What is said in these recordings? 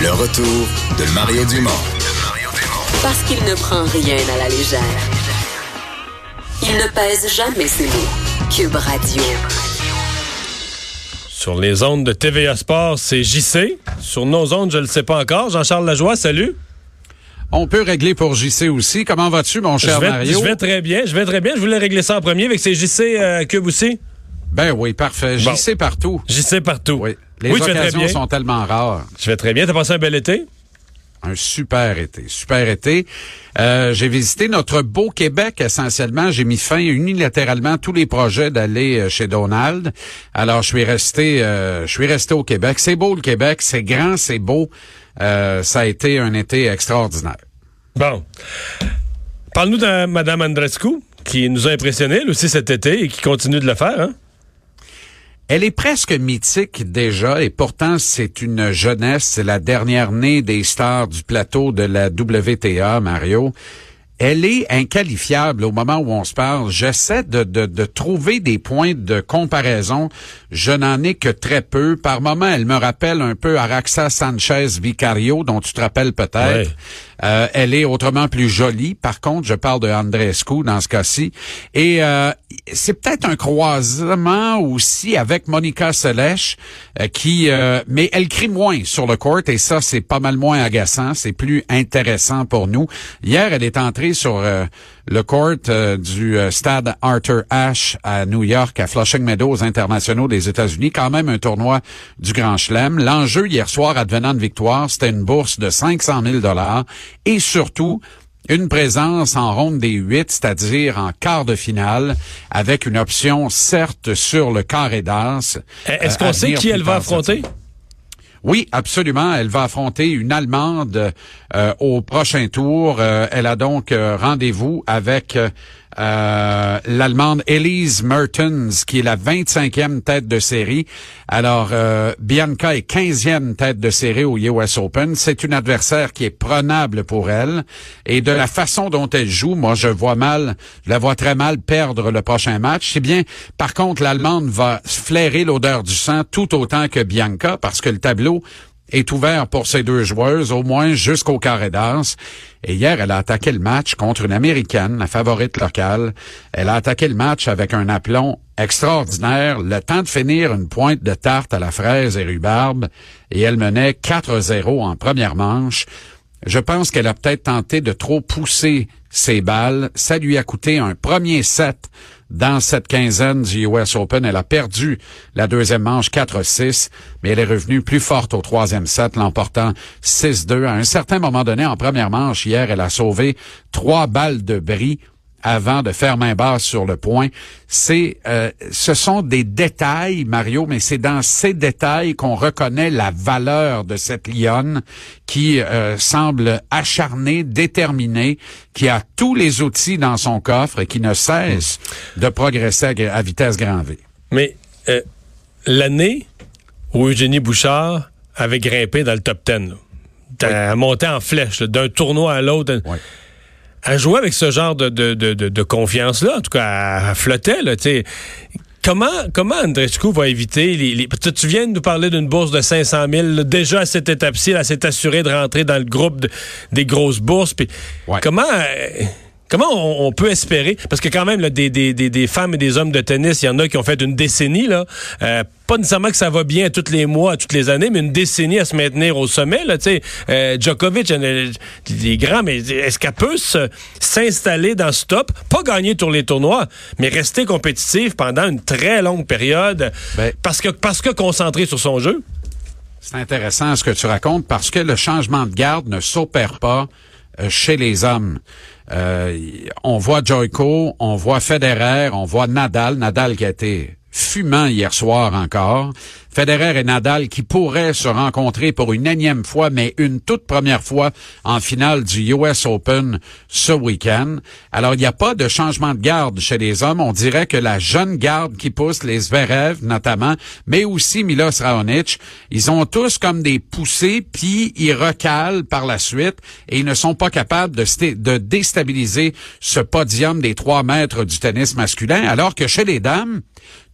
Le retour de Mario Dumont. Parce qu'il ne prend rien à la légère. Il ne pèse jamais ses mots. Cube Radio. Sur les ondes de TVA Sport, c'est JC. Sur nos ondes, je ne le sais pas encore. Jean-Charles Lajoie, salut. On peut régler pour JC aussi. Comment vas-tu, mon cher je vais, Mario? Je vais très bien. Je vais très bien. Je voulais régler ça en premier avec ces JC euh, Cube aussi. Ben oui, parfait. Bon. JC partout. JC partout. Oui. Les Oui, tu fais très occasions bien. sont tellement rares. Je vais très bien. T'as passé un bel été? Un super été, super été. Euh, j'ai visité notre beau Québec essentiellement. J'ai mis fin unilatéralement tous les projets d'aller euh, chez Donald. Alors je suis resté, euh, je suis resté au Québec. C'est beau le Québec, c'est grand, c'est beau. Euh, ça a été un été extraordinaire. Bon. Parle-nous de Mme Andrescu, qui nous a impressionnés elle aussi cet été et qui continue de le faire. Hein? Elle est presque mythique déjà et pourtant c'est une jeunesse, c'est la dernière née des stars du plateau de la WTA, Mario. Elle est inqualifiable au moment où on se parle. J'essaie de, de, de trouver des points de comparaison. Je n'en ai que très peu. Par moment, elle me rappelle un peu Araxa Sanchez Vicario, dont tu te rappelles peut-être. Ouais. Euh, elle est autrement plus jolie. Par contre, je parle de Andrescu dans ce cas-ci. Et euh, c'est peut-être un croisement aussi avec Monica Seles, euh, qui, euh, mais elle crie moins sur le court et ça, c'est pas mal moins agaçant. C'est plus intéressant pour nous. Hier, elle est entrée sur euh, le court euh, du euh, stade Arthur Ashe à New York, à Flushing Meadows internationaux des États-Unis. Quand même un tournoi du Grand Chelem. L'enjeu hier soir, advenant de victoire, c'était une bourse de 500 000 dollars et surtout une présence en ronde des huit, c'est-à-dire en quart de finale, avec une option certes sur le carré d'as. Est-ce euh, qu'on à sait qui elle va cette affronter? Oui, absolument. Elle va affronter une Allemande euh, au prochain tour. Euh, elle a donc euh, rendez-vous avec euh, l'Allemande Elise Mertens, qui est la 25e tête de série. Alors, euh, Bianca est 15e tête de série au US Open. C'est une adversaire qui est prenable pour elle. Et de la façon dont elle joue, moi, je vois mal, je la vois très mal perdre le prochain match. C'est bien, par contre, l'Allemande va flairer l'odeur du sang tout autant que Bianca, parce que le tableau est ouvert pour ces deux joueuses, au moins jusqu'au carré d'as. Et hier, elle a attaqué le match contre une Américaine, la favorite locale. Elle a attaqué le match avec un aplomb extraordinaire, le temps de finir une pointe de tarte à la fraise et rhubarbe, et elle menait 4-0 en première manche. Je pense qu'elle a peut-être tenté de trop pousser ses balles. Ça lui a coûté un premier set dans cette quinzaine du US Open. Elle a perdu la deuxième manche 4-6, mais elle est revenue plus forte au troisième set, l'emportant 6-2. À un certain moment donné, en première manche, hier, elle a sauvé trois balles de bris avant de faire main basse sur le point. C'est, euh, ce sont des détails, Mario, mais c'est dans ces détails qu'on reconnaît la valeur de cette lionne qui euh, semble acharnée, déterminée, qui a tous les outils dans son coffre et qui ne cesse de progresser à, à vitesse grand V. Mais euh, l'année où Eugénie Bouchard avait grimpé dans le top 10, là, montait en flèche là, d'un tournoi à l'autre. Oui. Elle jouait avec ce genre de, de, de, de- de confiance-là. En tout cas, elle flottait. Là, tu sais. comment, comment Andrescu va éviter les... les- tu viens de nous parler d'une bourse de 500 000. là. déjà, à cette étape-ci, elle s'est assurée de rentrer dans le groupe de- des grosses bourses. Puis Ouais. Comment... euh, Comment on, on peut espérer parce que quand même là, des, des, des, des femmes et des hommes de tennis, il y en a qui ont fait une décennie là, euh, pas nécessairement que ça va bien tous les mois, toutes les années, mais une décennie à se maintenir au sommet là. Tu sais, euh, Djokovic, euh, les grands, mais est-ce qu'elle peut s'installer dans ce top, pas gagner tous les tournois, mais rester compétitive pendant une très longue période Ben- parce que parce que concentrée sur son jeu? C'est intéressant ce que tu racontes parce que le changement de garde ne s'opère pas euh, chez les hommes. Euh, on voit Joyko, on voit Federer, on voit Nadal, Nadal qui a été fumant hier soir encore. Federer et Nadal qui pourraient se rencontrer pour une énième fois, mais une toute première fois en finale du US Open ce week-end. Alors, il n'y a pas de changement de garde chez les hommes. On dirait que la jeune garde qui pousse, les Zverev notamment, mais aussi Milos Raonic, ils ont tous comme des poussées, puis ils recalent par la suite et ils ne sont pas capables de, déstabiliser ce podium des trois mètres du tennis masculin, alors que chez les dames,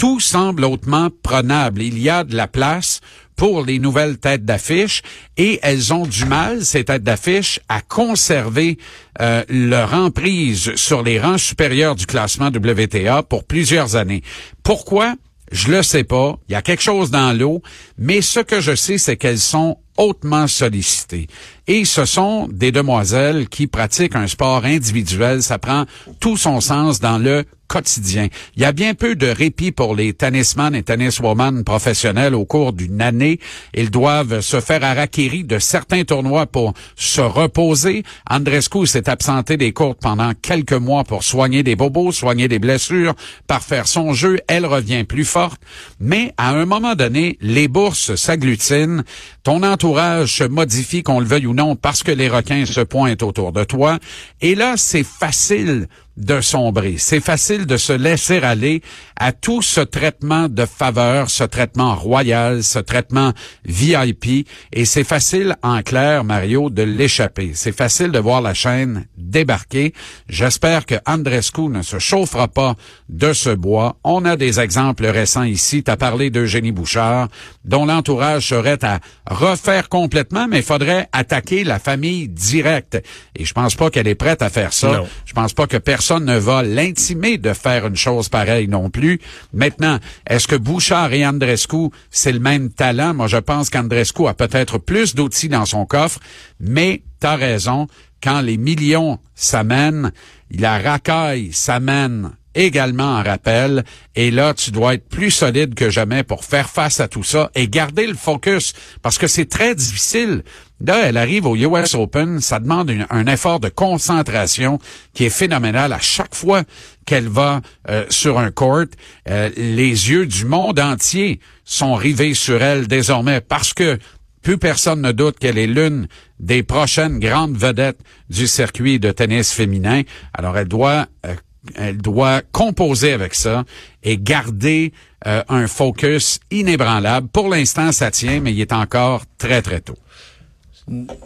tout semble hautement prenable. Il y a de la place pour les nouvelles têtes d'affiche et elles ont du mal, ces têtes d'affiche, à conserver euh, leur emprise sur les rangs supérieurs du classement WTA pour plusieurs années. Pourquoi? Je le sais pas. Il y a quelque chose dans l'eau, mais ce que je sais, c'est qu'elles sont hautement sollicitées. Et ce sont des demoiselles qui pratiquent un sport individuel. Ça prend tout son sens dans le Il y a bien peu de répit pour les tennisman et tenniswoman professionnels au cours d'une année. Ils doivent se faire harakiri de certains tournois pour se reposer. Andrescu s'est absenté des courts pendant quelques mois pour soigner des bobos, soigner des blessures, parfaire son jeu. Elle revient plus forte. Mais à un moment donné, les bourses s'agglutinent. Ton entourage se modifie, qu'on le veuille ou non, parce que les requins se pointent autour de toi. Et là, c'est facile de sombrer. C'est facile de se laisser aller à tout ce traitement de faveur, ce traitement royal, ce traitement VIP, et c'est facile, en clair, Mario, de l'échapper. C'est facile de voir la chaîne débarquer. J'espère que Andrescu ne se chauffera pas de ce bois. On a des exemples récents ici. Tu as parlé d'Eugénie Bouchard, dont l'entourage serait à refaire complètement, mais il faudrait attaquer la famille directe. Et je pense pas qu'elle est prête à faire ça. Je pense pas que personne ne va l'intimer de faire une chose pareille non plus. Maintenant, est-ce que Bouchard et Andrescu, c'est le même talent? Moi, je pense qu'Andrescu a peut-être plus d'outils dans son coffre, mais t'as raison, quand les millions s'amènent, la racaille s'amène également en rappel. Et là, tu dois être plus solide que jamais pour faire face à tout ça et garder le focus parce que c'est très difficile. Là, elle arrive au US Open, ça demande un effort de concentration qui est phénoménal à chaque fois qu'elle va euh, sur un court. Euh, les yeux du monde entier sont rivés sur elle désormais parce que plus personne ne doute qu'elle est l'une des prochaines grandes vedettes du circuit de tennis féminin. Alors, elle doit euh, elle doit composer avec ça et garder euh, un focus inébranlable. Pour l'instant, ça tient, mais il est encore très, très tôt.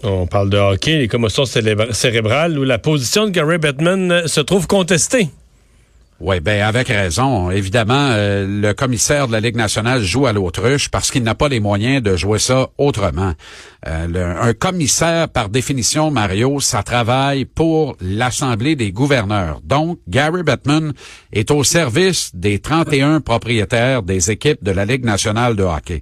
On parle de hockey, les commotions cérébrales, où la position de Gary Bettman se trouve contestée. Oui, ben avec raison. Évidemment, euh, le commissaire de la Ligue nationale joue à l'autruche parce qu'il n'a pas les moyens de jouer ça autrement. Euh, un commissaire, par définition, Mario, ça travaille pour l'Assemblée des gouverneurs. Donc, Gary Bettman est au service des 31 propriétaires des équipes de la Ligue nationale de hockey.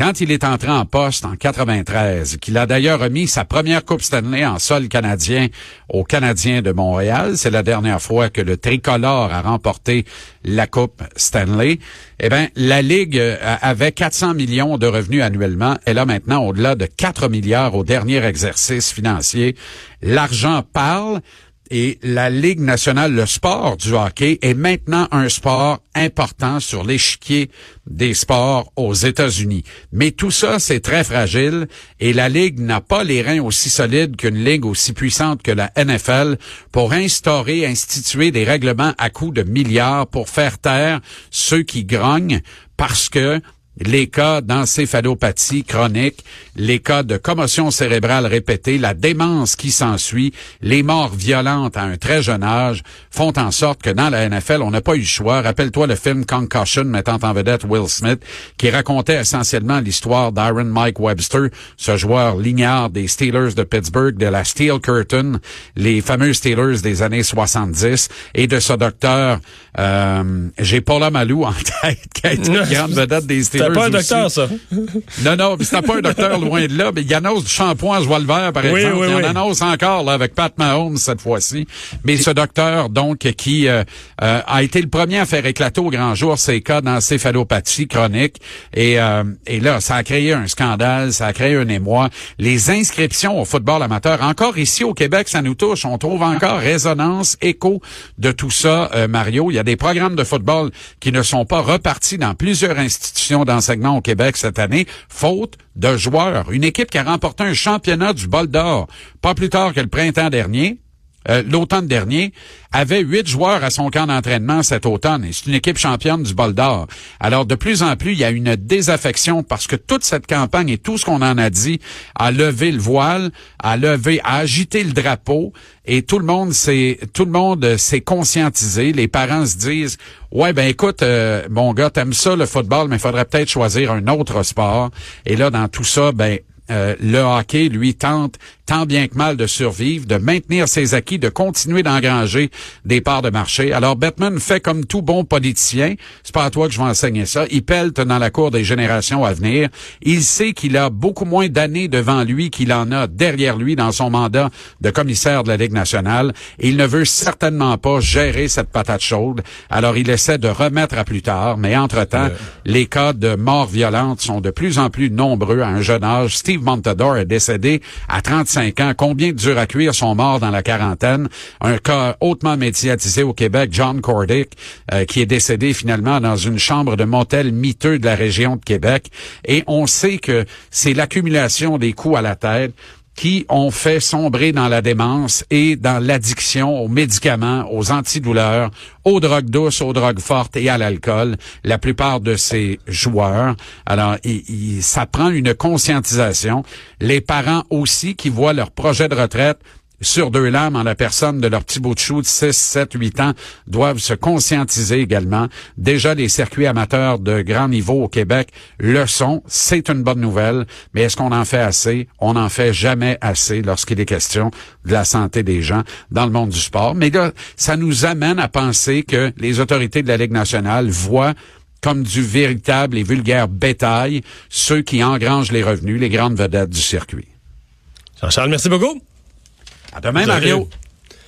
Quand il est entré en poste en 93, qu'il a d'ailleurs remis sa première Coupe Stanley en sol canadien aux Canadiens de Montréal, c'est la dernière fois que le tricolore a remporté la Coupe Stanley, eh bien, la Ligue euh, avait 400 millions de revenus annuellement. Elle a maintenant au-delà de 4 milliards au dernier exercice financier. L'argent parle et la Ligue nationale, le sport du hockey, est maintenant un sport important sur l'échiquier des sports aux États-Unis. Mais tout ça, c'est très fragile et la Ligue n'a pas les reins aussi solides qu'une Ligue aussi puissante que la NFL pour instaurer, instituer des règlements à coût de milliards pour faire taire ceux qui grognent parce que les cas d'encéphalopathie chronique, les cas de commotion cérébrale répétée, la démence qui s'ensuit, les morts violentes à un très jeune âge font en sorte que dans la NFL, on n'a pas eu le choix. Rappelle-toi le film Concussion mettant en vedette Will Smith qui racontait essentiellement l'histoire d'Aaron Mike Webster, ce joueur lignard des Steelers de Pittsburgh, de la Steel Curtain, les fameux Steelers des années 70 et de ce docteur, euh, j'ai Paula Malou en tête qui a été grande vedette des Steelers c'était pas un docteur, ça. non, non, c'était pas un docteur loin de là. Il annonce du shampoing à joie le vert, par exemple. il en annonce encore là, avec Pat Mahomes cette fois-ci. Mais ce docteur, donc, qui euh, euh, a été le premier à faire éclater au grand jour ces cas d'encéphalopathie chronique. Et, euh, et là, ça a créé un scandale, ça a créé un émoi. Les inscriptions au football amateur, encore ici au Québec, ça nous touche. On trouve encore résonance, écho de tout ça, Mario. Il y a des programmes de football qui ne sont pas repartis dans plusieurs institutions d'enseignement au Québec cette année, faute de joueurs. Une équipe qui a remporté un championnat du bol d'or pas plus tard que le printemps dernier, euh, l'automne dernier, avait huit joueurs à son camp d'entraînement cet automne. Et c'est une équipe championne du bol d'or. Alors, de plus en plus, il y a une désaffection parce que toute cette campagne et tout ce qu'on en a dit a levé le voile, a levé, a agité le drapeau et tout le monde s'est, tout le monde s'est conscientisé. Les parents se disent, ouais, ben écoute, euh, mon gars, t'aimes ça le football, mais il faudrait peut-être choisir un autre sport. Et là, dans tout ça, ben euh, le hockey, lui, tente tant bien que mal de survivre, de maintenir ses acquis, de continuer d'engranger des parts de marché. Alors, Batman fait comme tout bon politicien. C'est pas à toi que je vais enseigner ça. Il pèle dans la cour des générations à venir. Il sait qu'il a beaucoup moins d'années devant lui qu'il en a derrière lui dans son mandat de commissaire de la Ligue nationale. Et il ne veut certainement pas gérer cette patate chaude. Alors, il essaie de remettre à plus tard. Mais entre-temps, les cas de mort violente sont de plus en plus nombreux à un jeune âge. Steve Montador est décédé à 35 Combien de durs à cuire sont morts dans la quarantaine? Un cas hautement médiatisé au Québec, John Cordick, euh, qui est décédé finalement dans une chambre de motel miteux de la région de Québec. Et on sait que c'est l'accumulation des coups à la tête qui ont fait sombrer dans la démence et dans l'addiction aux médicaments, aux antidouleurs, aux drogues douces, aux drogues fortes et à l'alcool. La plupart de ces joueurs. Alors, ça prend une conscientisation. Les parents aussi qui voient leur projet de retraite sur deux lames en la personne de leur petit bout de chou de 6, 7, 8 ans doivent se conscientiser également. Déjà, les circuits amateurs de grand niveau au Québec le sont. C'est une bonne nouvelle. Mais est-ce qu'on en fait assez? On n'en fait jamais assez lorsqu'il est question de la santé des gens dans le monde du sport. Mais là, ça nous amène à penser que les autorités de la Ligue nationale voient comme du véritable et vulgaire bétail ceux qui engrangent les revenus, les grandes vedettes du circuit. Jean-Charles, merci beaucoup. À demain, Mario.